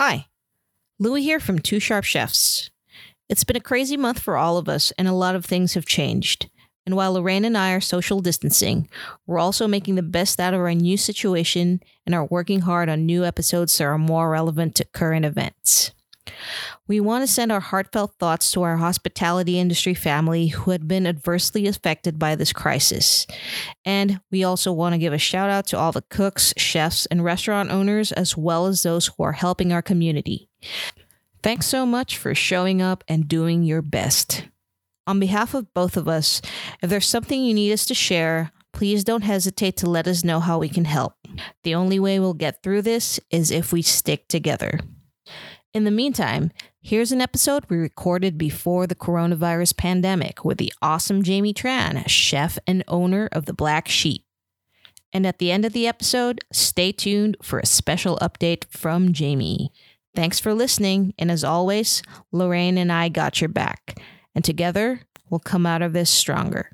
Hi, Louie here from Two Sharp Chefs. It's been a crazy month for all of us, and a lot of things have changed. And while Lorraine and I are social distancing, we're also making the best out of our new situation and are working hard on new episodes that are more relevant to current events. We want to send our heartfelt thoughts to our hospitality industry family who had been adversely affected by this crisis. And we also want to give a shout out to all the cooks, chefs, and restaurant owners, as well as those who are helping our community. Thanks so much for showing up and doing your best. On behalf of both of us, if there's something you need us to share, please don't hesitate to let us know how we can help. The only way we'll get through this is if we stick together. In the meantime, here's an episode we recorded before the coronavirus pandemic with the awesome Jamie Tran, chef and owner of the Black Sheep. And at the end of the episode, stay tuned for a special update from Jamie. Thanks for listening, and as always, Lorraine and I got your back, and together we'll come out of this stronger.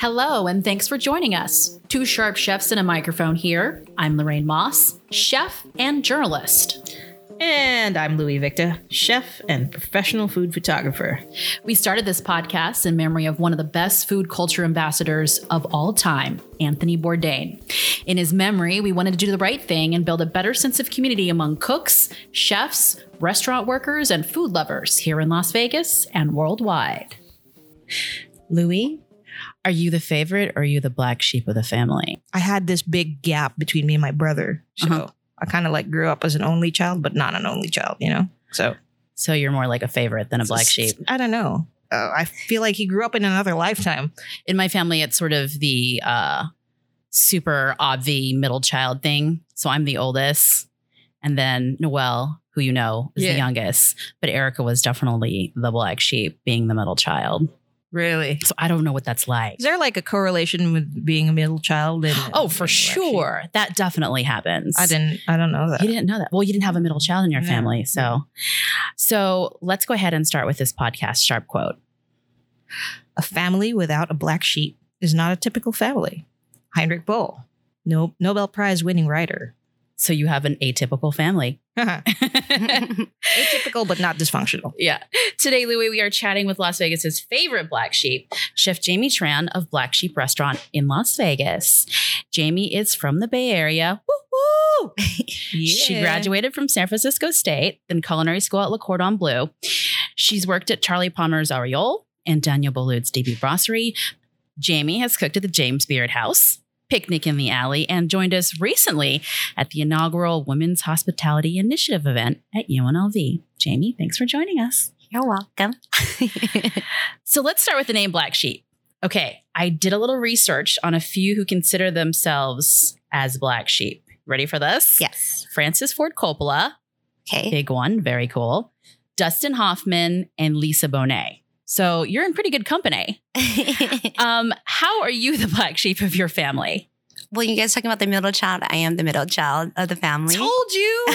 Hello, and thanks for joining us. Two sharp chefs and a microphone here. I'm Lorraine Moss, chef and journalist. And I'm Louis Victa, chef and professional food photographer. We started this podcast in memory of one of the best food culture ambassadors of all time, Anthony Bourdain. In his memory, we wanted to do the right thing and build a better sense of community among cooks, chefs, restaurant workers, and food lovers here in Las Vegas and worldwide. Louis, are you the favorite or are you the black sheep of the family? I had this big gap between me and my brother. So Uh-huh. I kind of like grew up as an only child, but not an only child, you know? So So you're more like a favorite than a black sheep. I don't know. Uh, I feel like he grew up in another lifetime. In my family, it's sort of the uh, super obvi middle child thing. So I'm the oldest. And then Noelle, who you know, is Yeah. the youngest. But Erica was definitely the black sheep, being the middle child. Really? So I don't know what that's like. Is there like a correlation with being a middle child? And Oh, for being a black sure. That definitely happens. I didn't. I don't know that. You didn't know that. Well, you didn't have a middle child in your Yeah. family. So, so let's go ahead and start with this podcast sharp quote. A family without a black sheep is not a typical family. Heinrich Boll, no Nobel Prize winning writer. So you have an atypical family. Uh-huh. Atypical, but not dysfunctional. yeah. Today, Louis, we are chatting with Las Vegas's favorite black sheep, Chef Jamie Tran of Black Sheep Restaurant in Las Vegas. Jamie is from the Bay Area. Woo woo! She graduated from San Francisco State, then culinary school at Le Cordon Bleu. She's worked at Charlie Palmer's Aureole and Daniel Boulud's DB Brasserie. Jamie has cooked at the James Beard House, Picnic in the Alley, and joined us recently at the inaugural Women's Hospitality Initiative event at UNLV. Jamie, thanks for joining us. You're welcome. So let's start with the name Black Sheep. Okay, I did a little research on a few who consider themselves as Black Sheep. Ready for this? yes. Francis Ford Coppola, Okay. big one, very cool. Dustin Hoffman and Lisa Bonet. So you're in pretty good company. Um, how are you the black sheep of your family? well, you guys talking about the middle child. I am the middle child of the family. Told you.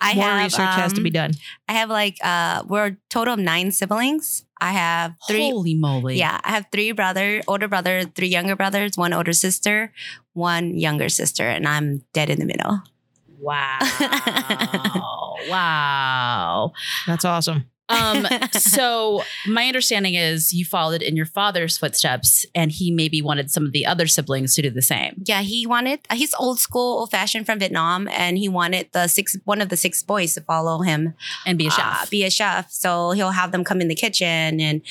I More have, research has to be um, done. I have like uh we're a total of nine siblings. I have three Holy moly! yeah, I have three brother, older brother, three younger brothers, one older sister, one younger sister, and I'm dead in the middle. Wow. wow. That's awesome. Um, so my understanding is you followed in your father's footsteps, and he maybe wanted some of the other siblings to do the same. Yeah, he wanted he's old school, old fashioned from Vietnam, and he wanted the six one of the six boys to follow him And be a chef. uh, be a chef. So he'll have them come in the kitchen and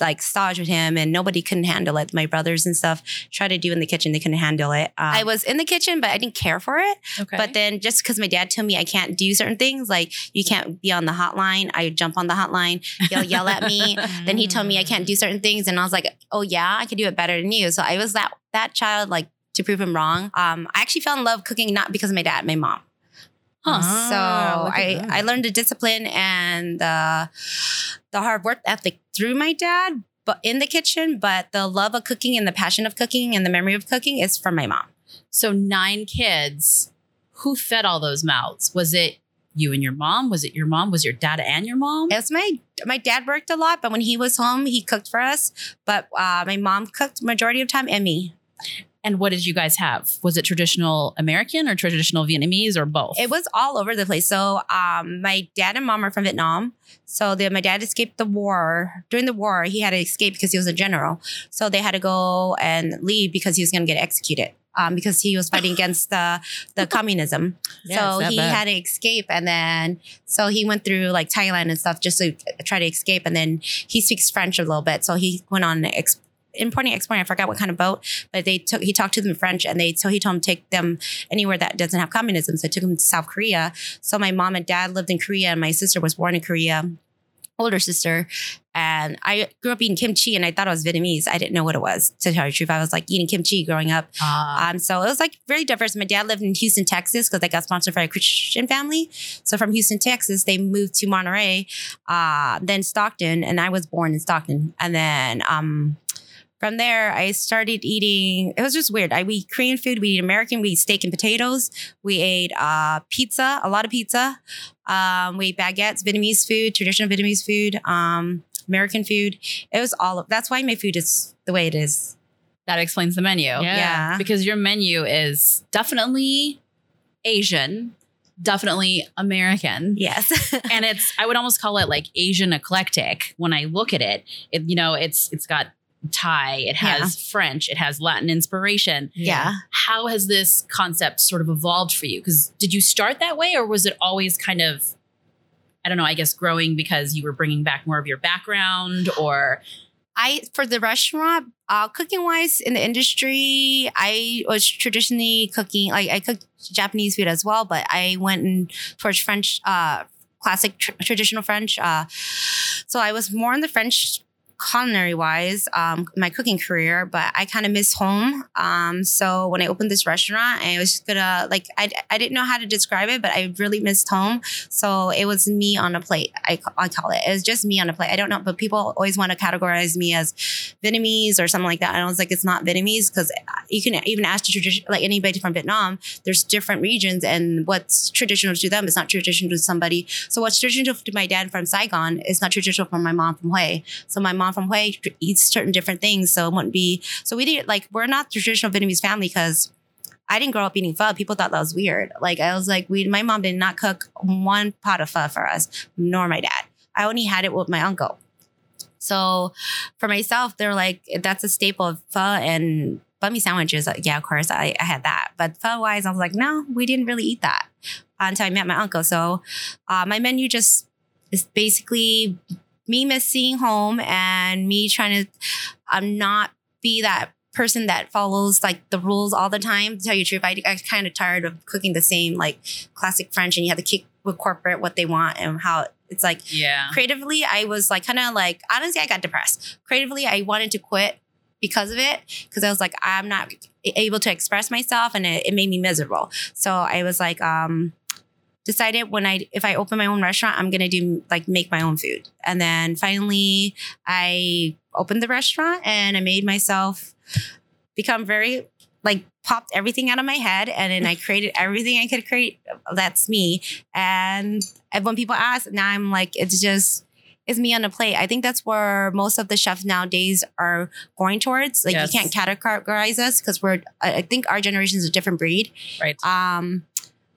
like stage with him, and nobody couldn't handle it. My brothers and stuff tried to do in the kitchen, they couldn't handle it. Uh, I was in the kitchen, but I didn't care for it. okay. But then just because my dad told me I can't do certain things, like you can't be on the hotline, I jump on the hotline, he'll yell at me. then he told me I can't do certain things, and I was like, "Oh yeah, I can do it better than you." So I was that that child, like to prove him wrong. Um, I actually fell in love cooking not because of my dad, my mom. Huh. Ah, So I, that. I learned the discipline and the the hard work ethic through my dad, but in the kitchen. But the love of cooking and the passion of cooking and the memory of cooking is from my mom. So nine kids. Who fed all those mouths? Was it you and your mom? Was it your mom? Was your dad and your mom? It was my my dad worked a lot, but when he was home, he cooked for us. But uh, my mom cooked majority of time and me. And what did you guys have? Was it traditional American or traditional Vietnamese or both? It was all over the place. So um, my dad and mom are from Vietnam. So the, my dad escaped the war. During the war, he had to escape because he was a general. So they had to go and leave because he was going to get executed. Um, because he was fighting against the the communism, Yeah, so he bad. had to escape, and then so he went through like Thailand and stuff just to try to escape, and then he speaks French a little bit, so he went on an ex- importing exporting. I forgot what kind of boat, but they took he talked to them in French, and they so he told them to take them anywhere that doesn't have communism. So I took him to South Korea. So my mom and dad lived in Korea, and my sister was born in Korea, older sister. And I grew up eating kimchi, and I thought it was Vietnamese. I didn't know what it was. To tell you the truth, I was like eating kimchi growing up. Ah, Um, so it was like very diverse. My dad lived in Houston, Texas, because I got sponsored by a Christian family. So from Houston, Texas, they moved to Monterey, uh, then Stockton, and I was born in Stockton. And then um, from there, I started eating. It was just weird. I we eat Korean food, we eat American, we eat steak and potatoes, we ate uh, pizza, a lot of pizza. Um, we ate baguettes, Vietnamese food, traditional Vietnamese food, um, American food. It was all of. That's why my food is the way it is. that explains the menu. Yeah. Yeah. Because your menu is definitely Asian, definitely American. Yes. and it's I would almost call it like Asian eclectic when I look at it. It you know, it's it's got Thai, it has French, it has Latin inspiration. yeah. How has this concept sort of evolved for you? Because did you start that way or was it always kind of I don't know, I guess growing because you were bringing back more of your background or I for the restaurant, uh, cooking wise in the industry, I was traditionally cooking. Like I cooked Japanese food as well, but I went in towards French, uh, classic tr- traditional French. Uh, so I was more in the French culinary wise, um, my cooking career, but I kind of miss home. Um, so when I opened this restaurant, I was just gonna like I, I didn't know how to describe it, but I really missed home. So it was me on a plate. I, I call it. It was just me on a plate. I don't know, but people always want to categorize me as Vietnamese or something like that. And I was like, it's not Vietnamese because you can even ask the tradition, like anybody from Vietnam. There's different regions, and what's traditional to them is not traditional to somebody. So what's traditional to my dad from Saigon is not traditional for my mom from Hue. So my mom from Hue eats certain different things, so it wouldn't be. So we didn't like we're not traditional Vietnamese family because. I didn't grow up eating pho. People thought that was weird. Like I was like, we. My mom did not cook one pot of pho for us, nor my dad. I only had it with my uncle. So for myself, they're like, that's a staple of pho and banh mi sandwiches. Like, yeah, of course, I, I had that. But pho wise, I was like, no, we didn't really eat that until I met my uncle. So uh, my menu just is basically me missing home and me trying to um, not be that person that follows like the rules all the time. To tell you the truth, I, I'm kind of tired of cooking the same like classic French and you have to kick with corporate what they want and how it's like yeah. creatively i was like kind of like honestly i got depressed creatively i wanted to quit because of it because i was like i'm not able to express myself and it, it made me miserable so i was like um decided when i if i open my own restaurant i'm gonna do like make my own food and then finally i opened the restaurant and i made myself become very like popped everything out of my head and then I created everything I could create. That's me. And, when people ask, now I'm like, it's just, it's me on a plate. I think that's where most of the chefs nowadays are going towards. Like Yes. you can't categorize us because we're, I I think our generation is a different breed. Right. Um,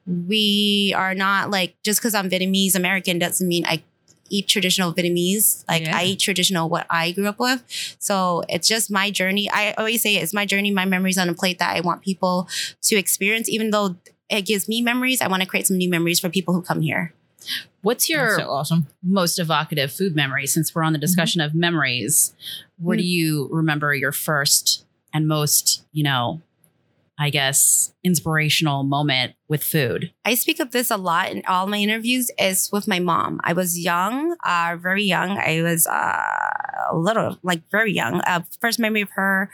we are not like, just because I'm Vietnamese American doesn't mean I eat traditional Vietnamese. Like Yeah. I eat traditional what I grew up with. So it's just my journey. I always say it's my journey, my memories on a plate that I want people to experience, even though it gives me memories. I want to create some new memories for people who come here. What's your so awesome. most evocative food memory since we're on the discussion mm-hmm. of memories where do mm. you remember your first and most you know i guess inspirational moment with food I speak of this a lot in all my interviews is with my mom. I was young, uh, very young. I was uh, a little, like very young. Uh, first memory of her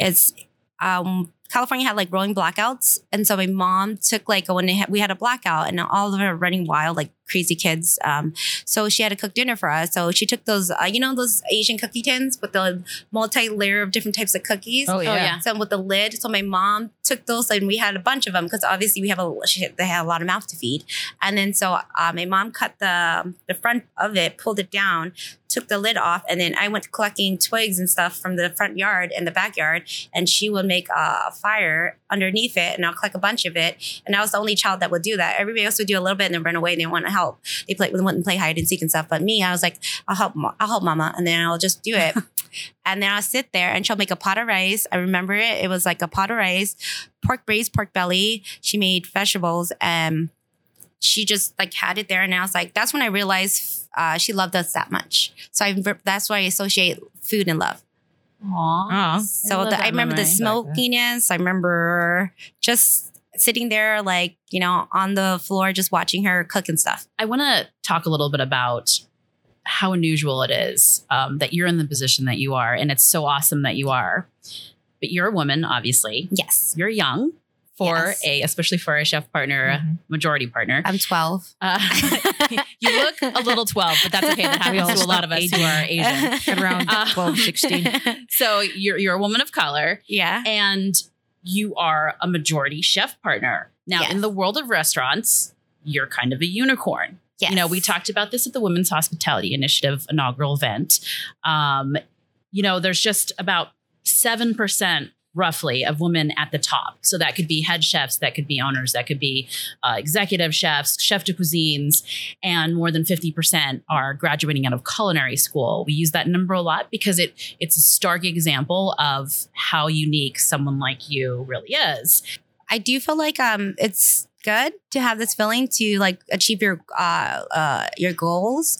is um, California had like rolling blackouts, and so my mom took like when had, we had a blackout, and all of them were running wild like crazy kids. Um, so she had to cook dinner for us. So she took those, uh, you know, those Asian cookie tins with the multi-layer of different types of cookies. Oh yeah. yeah. So with the lid, so my mom took those and we had a bunch of them because obviously we have a she, they had a lot of mouth to feed, and then so uh, my mom cut the the front of it, pulled it down, took the lid off, and then I went collecting twigs and stuff from the front yard and the backyard, and she would make a fire underneath it, and I'll collect a bunch of it, and I was the only child that would do that. Everybody else would do a little bit and then run away. They didn't want to help. They play wouldn't play hide and seek and stuff, but me, I was like, I'll help, I'll help Mama, and then I'll just do it. And then I'll sit there and she'll make a pot of rice. I remember it. It was like a pot of rice, pork braised pork belly. She made vegetables and she just like had it there. And I was like, that's when I realized uh, she loved us that much. So I, that's why I associate food and love. Aww. Aw. So love the, I remember the memory. smokiness. I remember just sitting there, like, you know, on the floor, just watching her cook and stuff. I want to talk a little bit about how unusual it is um, that you're in the position that you are, and it's so awesome that you are. But you're a woman, obviously. Yes. You're young for Yes. a, especially for a chef partner, Mhm. majority partner. I'm 12. Uh, you look a little 12, but that's okay. That happens to a lot of us who are Asian. Around Uh, 12, 16. So you're you're a woman of color, yeah. and you are a majority chef partner. Now, Yes. in the world of restaurants, you're kind of a unicorn. Yes. You know, we talked about this at the Women's Hospitality Initiative inaugural event. Um, you know, there's just about 7% roughly of women at the top. So that could be head chefs, that could be owners, that could be uh, executive chefs, chef de cuisines, and more than 50% are graduating out of culinary school. We use that number a lot because it it's a stark example of how unique someone like you really is. I do feel like um it's good to have this feeling to like achieve your uh uh your goals.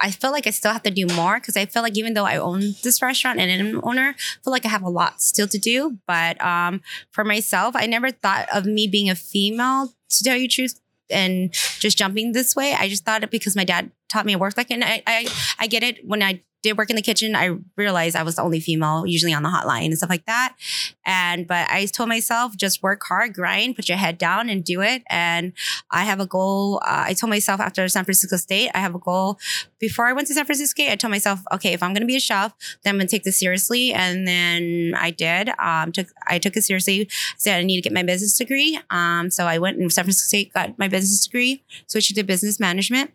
I feel like I still have to do more because I feel like even though I own this restaurant and I'm an owner, I feel like I have a lot still to do. But um for myself, I never thought of me being a female to tell you truth and just jumping this way. I just thought it because my dad taught me to work like. And I, I I get it when I did work in the kitchen, I realized I was the only female usually on the hotline and stuff like that. And but I told myself just work hard, grind, put your head down and do it. And I have a goal. Uh, I told myself after San Francisco State, I have a goal. Before I went to San Francisco State, I told myself, okay, if I'm going to be a chef, then I'm going to take this seriously. And then I did. Um, took I took it seriously. Said I need to get my business degree. Um, so I went in San Francisco State, got my business degree, switched to business management.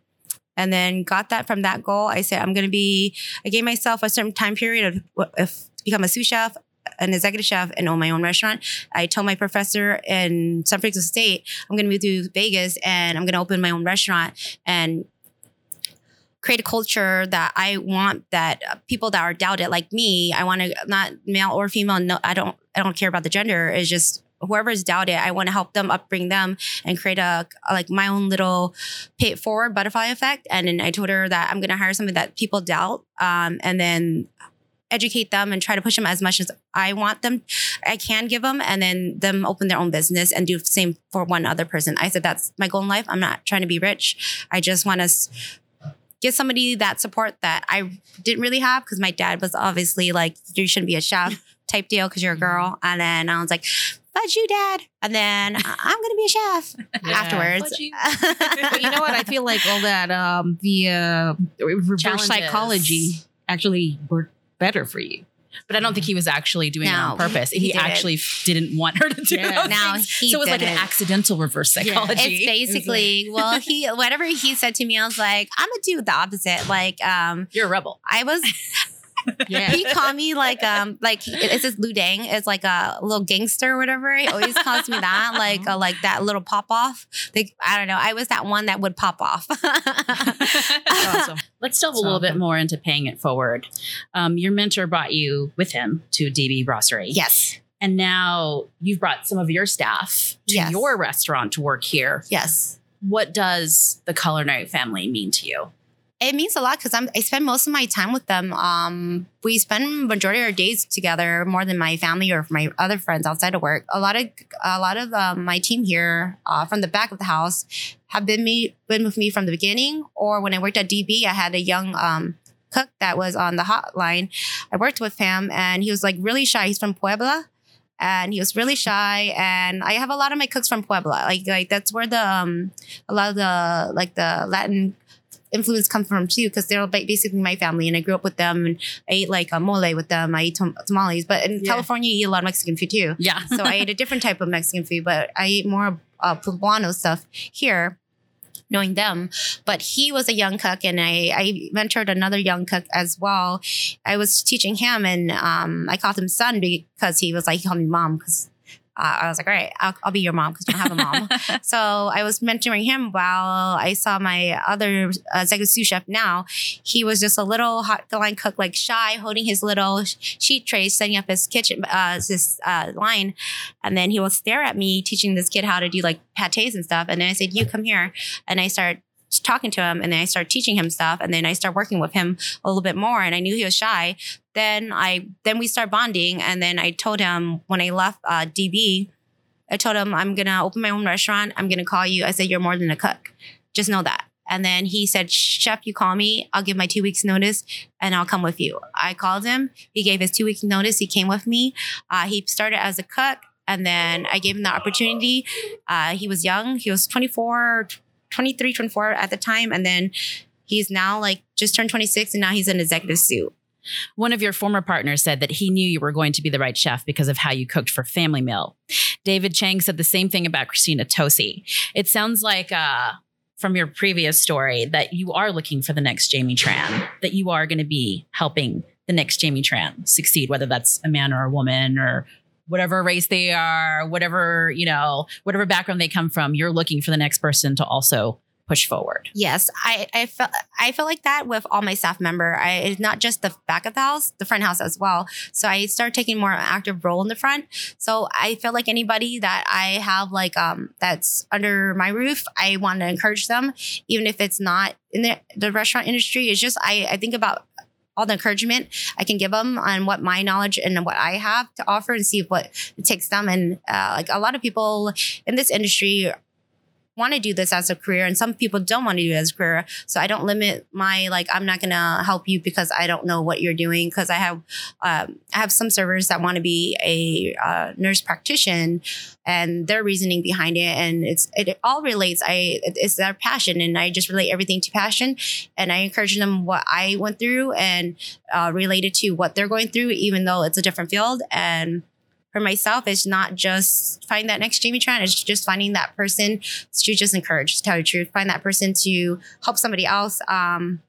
And then got that from that goal. I said, I'm going to be, I gave myself a certain time period of if become a sous chef, an executive chef, and own my own restaurant. I told my professor in San Francisco State, I'm going to move to Vegas and I'm going to open my own restaurant and create a culture that I want that people that are doubted like me, I want to not male or female. No, I don't, I don't care about the gender. It's just whoever is doubted. I want to help them upbring them and create a, like my own little pay it forward butterfly effect. And then I told her that I'm going to hire something that people doubt. Um, and then educate them and try to push them as much as I want them, I can give them, and then them open their own business and do the same for one other person. I said that's my goal in life. I'm not trying to be rich. I just want to get somebody that support that I didn't really have because my dad was obviously like, you shouldn't be a chef type deal because you're a girl. And then I was like, fudge you, dad. And then "I- I'm going to be a chef afterwards. Fudge you. But you know what? I feel like all that um the uh, reverse Challenges. psychology actually worked better for you. But I don't think he was actually doing it on purpose. he He, didn't. actually f- didn't want her to do Yeah. those Now things. he so it was like an accidental reverse Yeah. psychology. It's basically well, he whatever he said to me, I was like, I'm gonna do the opposite. Like, um, You're a rebel. I was Yeah. he called me like um like it's just Ludang. It's like a little gangster or whatever. He always calls me that, like uh, like that little pop off. Like I don't know. I was that one that would pop off. awesome. Let's delve a So little bit more into paying it forward. Um, your mentor brought you with him to DB Brasserie. yes, And now you've brought some of your staff to Yes. your restaurant to work here. yes. What does the culinary family mean to you? It means a lot because I'm I spend most of my time with them. Um, we spend majority of our days together more than my family or my other friends outside of work. A lot of a lot of um, my team here uh, from the back of the house have been me been with me from the beginning. Or when I worked at DB, I had a young um, cook that was on the hotline. I worked with him, and he was like really shy. He's from Puebla. and he was really shy. And I have a lot of my cooks from Puebla. Like like that's where the um a lot of the like the Latin influence comes from too because they're ba- basically my family and I grew up with them and I ate like a mole with them. I ate tam- tamales, but in Yeah. California you eat a lot of Mexican food too. Yeah. So I ate a different type of Mexican food, but I ate more uh, poblano stuff here. Knowing them, but he was a young cook, and I, I mentored another young cook as well. I was teaching him, and um, I called him son because he was like he called me mom because uh, I was like, all right, I'll, I'll be your mom because you don't have a mom. So I was mentoring him while I saw my other uh, executive sous chef now. He was just a little hot line cook, like shy, holding his little sheet tray, setting up his kitchen, uh, his uh, line. And then he will stare at me teaching this kid how to do like pates and stuff. And then I said, you come here. And I started talking to him and then I started teaching him stuff. And then I started working with him a little bit more. And I knew he was shy. Then I, then we started bonding. And then I told him when I left uh, DB, I told him, I'm to open my own restaurant. I'm to call you. I said, You're more than a cook. Just know that. And then he said, Chef, you call me. I'll give my two weeks notice and I'll come with you. I called him. He gave his two weeks notice. He came with me. Uh, he started as a cook. And then I gave him the opportunity. Uh, he was young. He was 24, 23, 24 at the time. And then he's now like just turned 26 and now he's an executive suit. One of your former partners said that he knew you were going to be the right chef because of how you cooked for Family Meal. David Chang said the same thing about Christina Tosi. It sounds like uh, from your previous story that you are looking for the next Jamie Tran, that you are going to be helping the next Jamie Tran succeed, whether that's a man or a woman or whatever race they are, whatever, you know, whatever background they come from, you're looking for the next person to also push forward. Yes, I I felt I feel like that with all my staff member. I it's not just the back of the house, the front house as well. So I started taking more active role in the front. So I feel like anybody that I have like um that's under my roof, I want to encourage them, even if it's not in the the restaurant industry. It's just I I think about all the encouragement I can give them on what my knowledge and what I have to offer and see what it takes them. And uh, like a lot of people in this industry want to do this as a career and some people don't want to do it as a career. So i don't limit my like i'm not gonna help you because i don't know what you're doing because i have um, i have some servers that want to be a uh, nurse practitioner and their reasoning behind it and it's it, all relates. I it's their passion and i just relate everything to passion and i encourage them what i went through and uh, related to what they're going through even though it's a different field and for myself, it's not just find that next Jamie Tran. It's just finding that person to just encourage, to tell you the truth. Find that person to help somebody else. Um,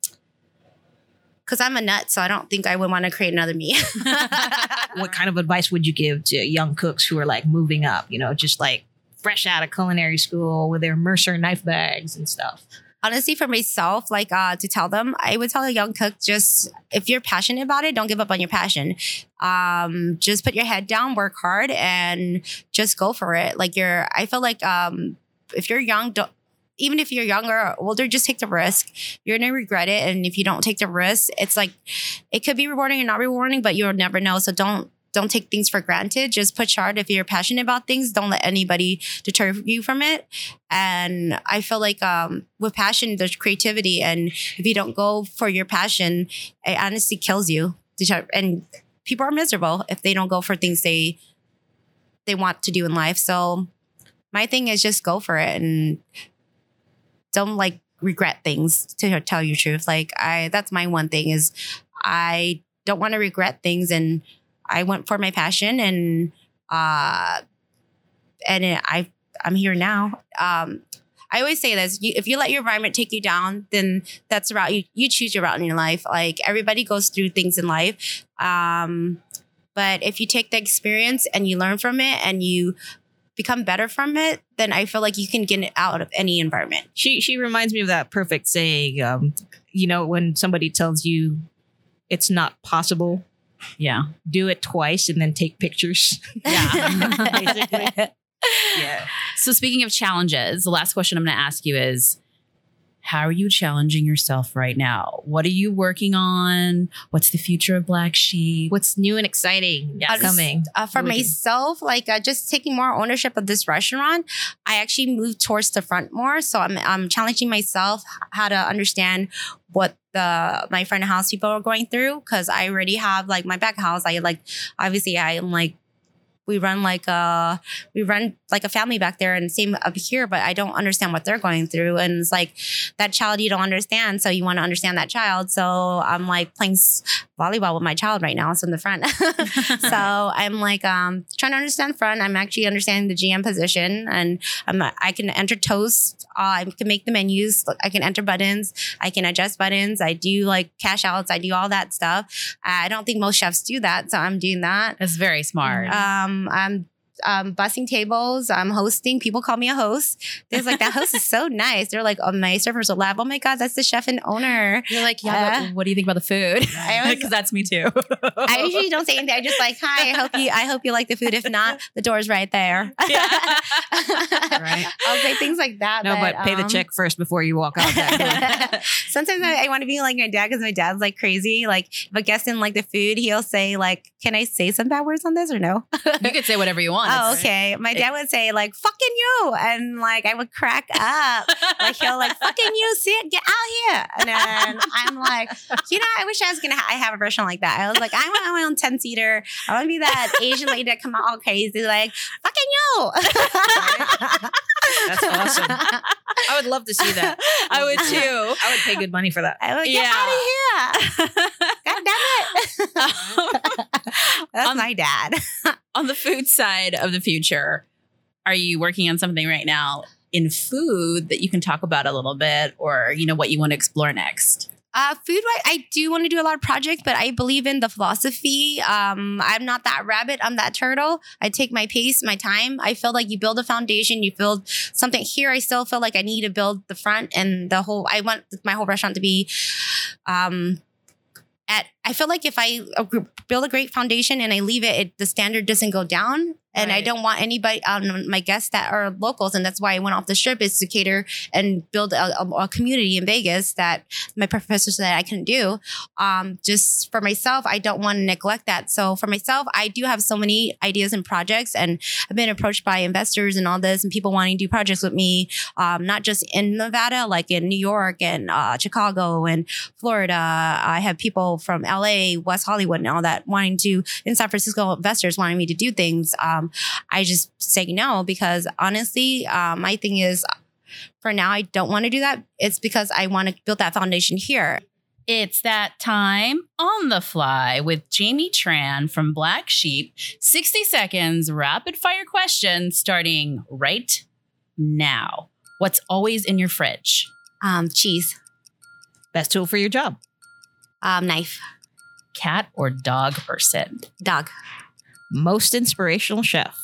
because I'm a nut, so I don't think I would want to create another me. what kind of advice would you give to young cooks who are like moving up, you know, just like fresh out of culinary school with their Mercer knife bags and stuff? Honestly, for myself, like uh, to tell them, I would tell a young cook just if you're passionate about it, don't give up on your passion. Um, just put your head down, work hard, and just go for it. Like you're, I feel like um, if you're young, don't even if you're younger or older, just take the risk. You're gonna regret it. And if you don't take the risk, it's like it could be rewarding or not rewarding, but you'll never know. So don't don't take things for granted. Just push hard. If you're passionate about things, don't let anybody deter you from it. And I feel like um, with passion, there's creativity. And if you don't go for your passion, it honestly kills you. And people are miserable if they don't go for things they they want to do in life. So my thing is just go for it and don't like regret things to tell you truth. Like I that's my one thing is I don't want to regret things and I went for my passion and uh and I I'm here now. Um I always say this: you, if you let your environment take you down, then that's the route you you choose your route in your life. Like everybody goes through things in life, um, but if you take the experience and you learn from it and you become better from it, then I feel like you can get it out of any environment. She she reminds me of that perfect saying, um, you know, when somebody tells you it's not possible, Yeah. do it twice and then take pictures. Yeah. Basically. yeah. So, speaking of challenges, the last question I'm going to ask you is How are you challenging yourself right now? What are you working on? What's the future of Black Sheep? What's new and exciting Yes. coming? uh, for Looking. myself, like uh, just taking more ownership of this restaurant, I actually moved towards the front more. So I'm I'm challenging myself how to understand what the my front of house people are going through because I already have like my back house. I like obviously I am like we run like a we run like a family back there and same up here but i don't understand what they're going through. And it's like that child you don't understand so you want to understand that child. So i'm like playing volleyball with my child right now it's in the front. So i'm like um trying to understand front. I'm actually understanding the gm position and i'm i can enter toast uh, i can make the menus i can enter buttons i can adjust buttons i do like cash outs i do all that stuff. I don't think most chefs do that so i'm doing that. That's very smart. um, Um, I'm um, bussing tables. I'm hosting. People call me a host. There's like that host is so nice. They're like, oh, my servers will laugh. Oh my god, that's the chef and owner. You're like, yeah, but what do you think about the food? Because that's me too. I usually don't say anything. I just like, hi. I hope you. I hope you like the food. If not, the door's right there. Right. I'll say things like that. No, but pay the um, check first before you walk out that. Sometimes I, I want to be like my dad because my dad's like crazy. Like if a guest in like the food, he'll say like, "Can I say some bad words on this or no?" you could say whatever you want. Oh, okay. My dad would say like "fucking you," and like I would crack up. like he'll like "fucking you," sit, get out here, and then I'm like, you know, I wish I was gonna. Ha- I have a version like that. I was like, I want my own ten seater. I want to be that Asian lady that come out all crazy, like "fucking you." That's awesome. I would love to see that. I would too. I would pay good money for that. I would get out of here. God damn it. That's Um, my dad. on the food side of the future, are you working on something right now in food that you can talk about a little bit, or you know what you want to explore next? Uh, food wise, I do want to do a lot of projects, but I believe in the philosophy. Um, I'm not that rabbit. I'm that turtle. I take my pace, my time. I feel like you build a foundation, you build something here. I still feel like I need to build the front and the whole. I want my whole restaurant to be, um, at. I feel like if I uh, build a great foundation and I leave it, it the standard doesn't go down. And I don't want anybody, um, my guests that are locals, and that's why I went off the strip is to cater and build a, a, a community in Vegas that my professor said I couldn't do. Um, just for myself, I don't want to neglect that. So for myself, I do have so many ideas and projects, and I've been approached by investors and all this, and people wanting to do projects with me, um, not just in Nevada, like in New York and uh, Chicago and Florida. I have people from LA, West Hollywood, and all that wanting to in San Francisco investors wanting me to do things. Um, I just say no because honestly, uh, my thing is for now, I don't want to do that. It's because I want to build that foundation here. It's that time on the fly with Jamie Tran from Black Sheep. 60 seconds rapid fire questions starting right now. What's always in your fridge? Um, cheese, Best tool for your job. um, knife, Cat or dog person? dog, Most inspirational chef.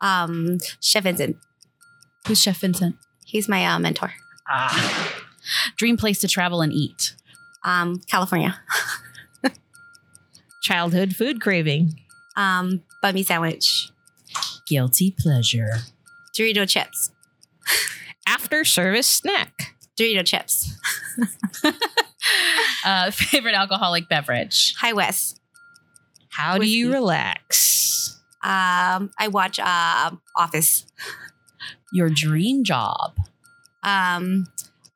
um, Chef Vincent. Who's Chef Vincent? He's my uh, mentor. Ah. Dream place to travel and eat. Um, California. Childhood food craving. Um, banh mi sandwich, Guilty pleasure. Dorito chips, After service snack. Dorito chips, Uh, favorite alcoholic beverage. High West. How do you relax? Um, I watch uh, Office. Your dream job. Um,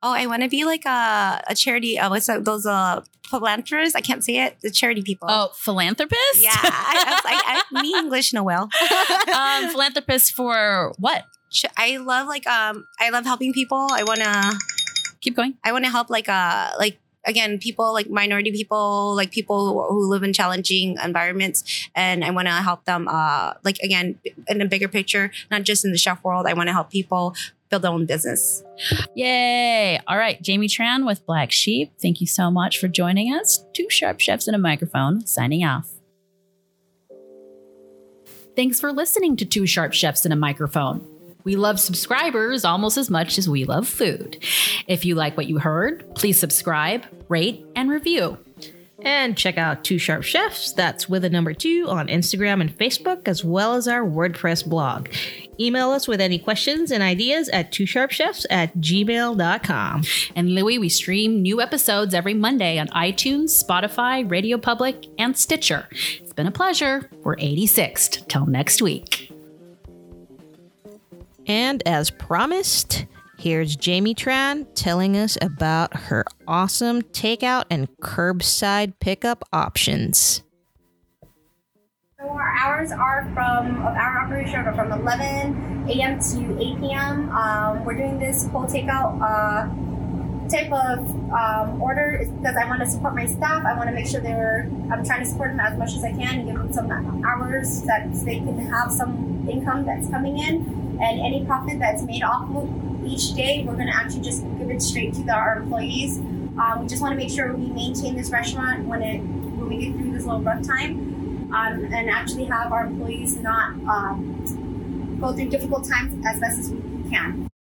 oh, I want to be like a, a charity. Uh, what's that, those uh, philanthropists? I can't say it. The charity people. Oh, philanthropist? yeah. I, I, like, I, me English no well. um, philanthropist for what? I love like um I love helping people. I wanna Keep going. I wanna help like uh like again people like minority people like people who, who live in challenging environments and I want to help them uh like again in a bigger picture not just in the chef world I want to help people build their own business. Yay. All right. Jamie Tran with Black Sheep. Thank you so much for joining us. Two sharp chefs and a microphone signing off. Thanks for listening to Two Sharp Chefs and a Microphone. We love subscribers almost as much as we love food. If you like what you heard, please subscribe, rate, and review. And check out Two Sharp Chefs, that's with a number two, on Instagram and Facebook, as well as our WordPress blog. Email us with any questions and ideas at twosharpchefs at gmail.com. And Louie, we stream new episodes every Monday on iTunes, Spotify, Radio Public, and Stitcher. It's been a pleasure. We're 86th. Till next week. And as promised, here's Jamie Tran telling us about her awesome takeout and curbside pickup options. So our hours are from our operation are from 11 a.m. to 8 p.m. Um, we're doing this whole takeout uh, type of um, order because I want to support my staff. I want to make sure they're. I'm trying to support them as much as I can give them some hours that they can have some income that's coming in, and any profit that's made off of each day, we're going to actually just give it straight to the, our employees. Um, we just want to make sure we maintain this restaurant when it when we get through this little rough time, um, and actually have our employees not um, go through difficult times as best as we can.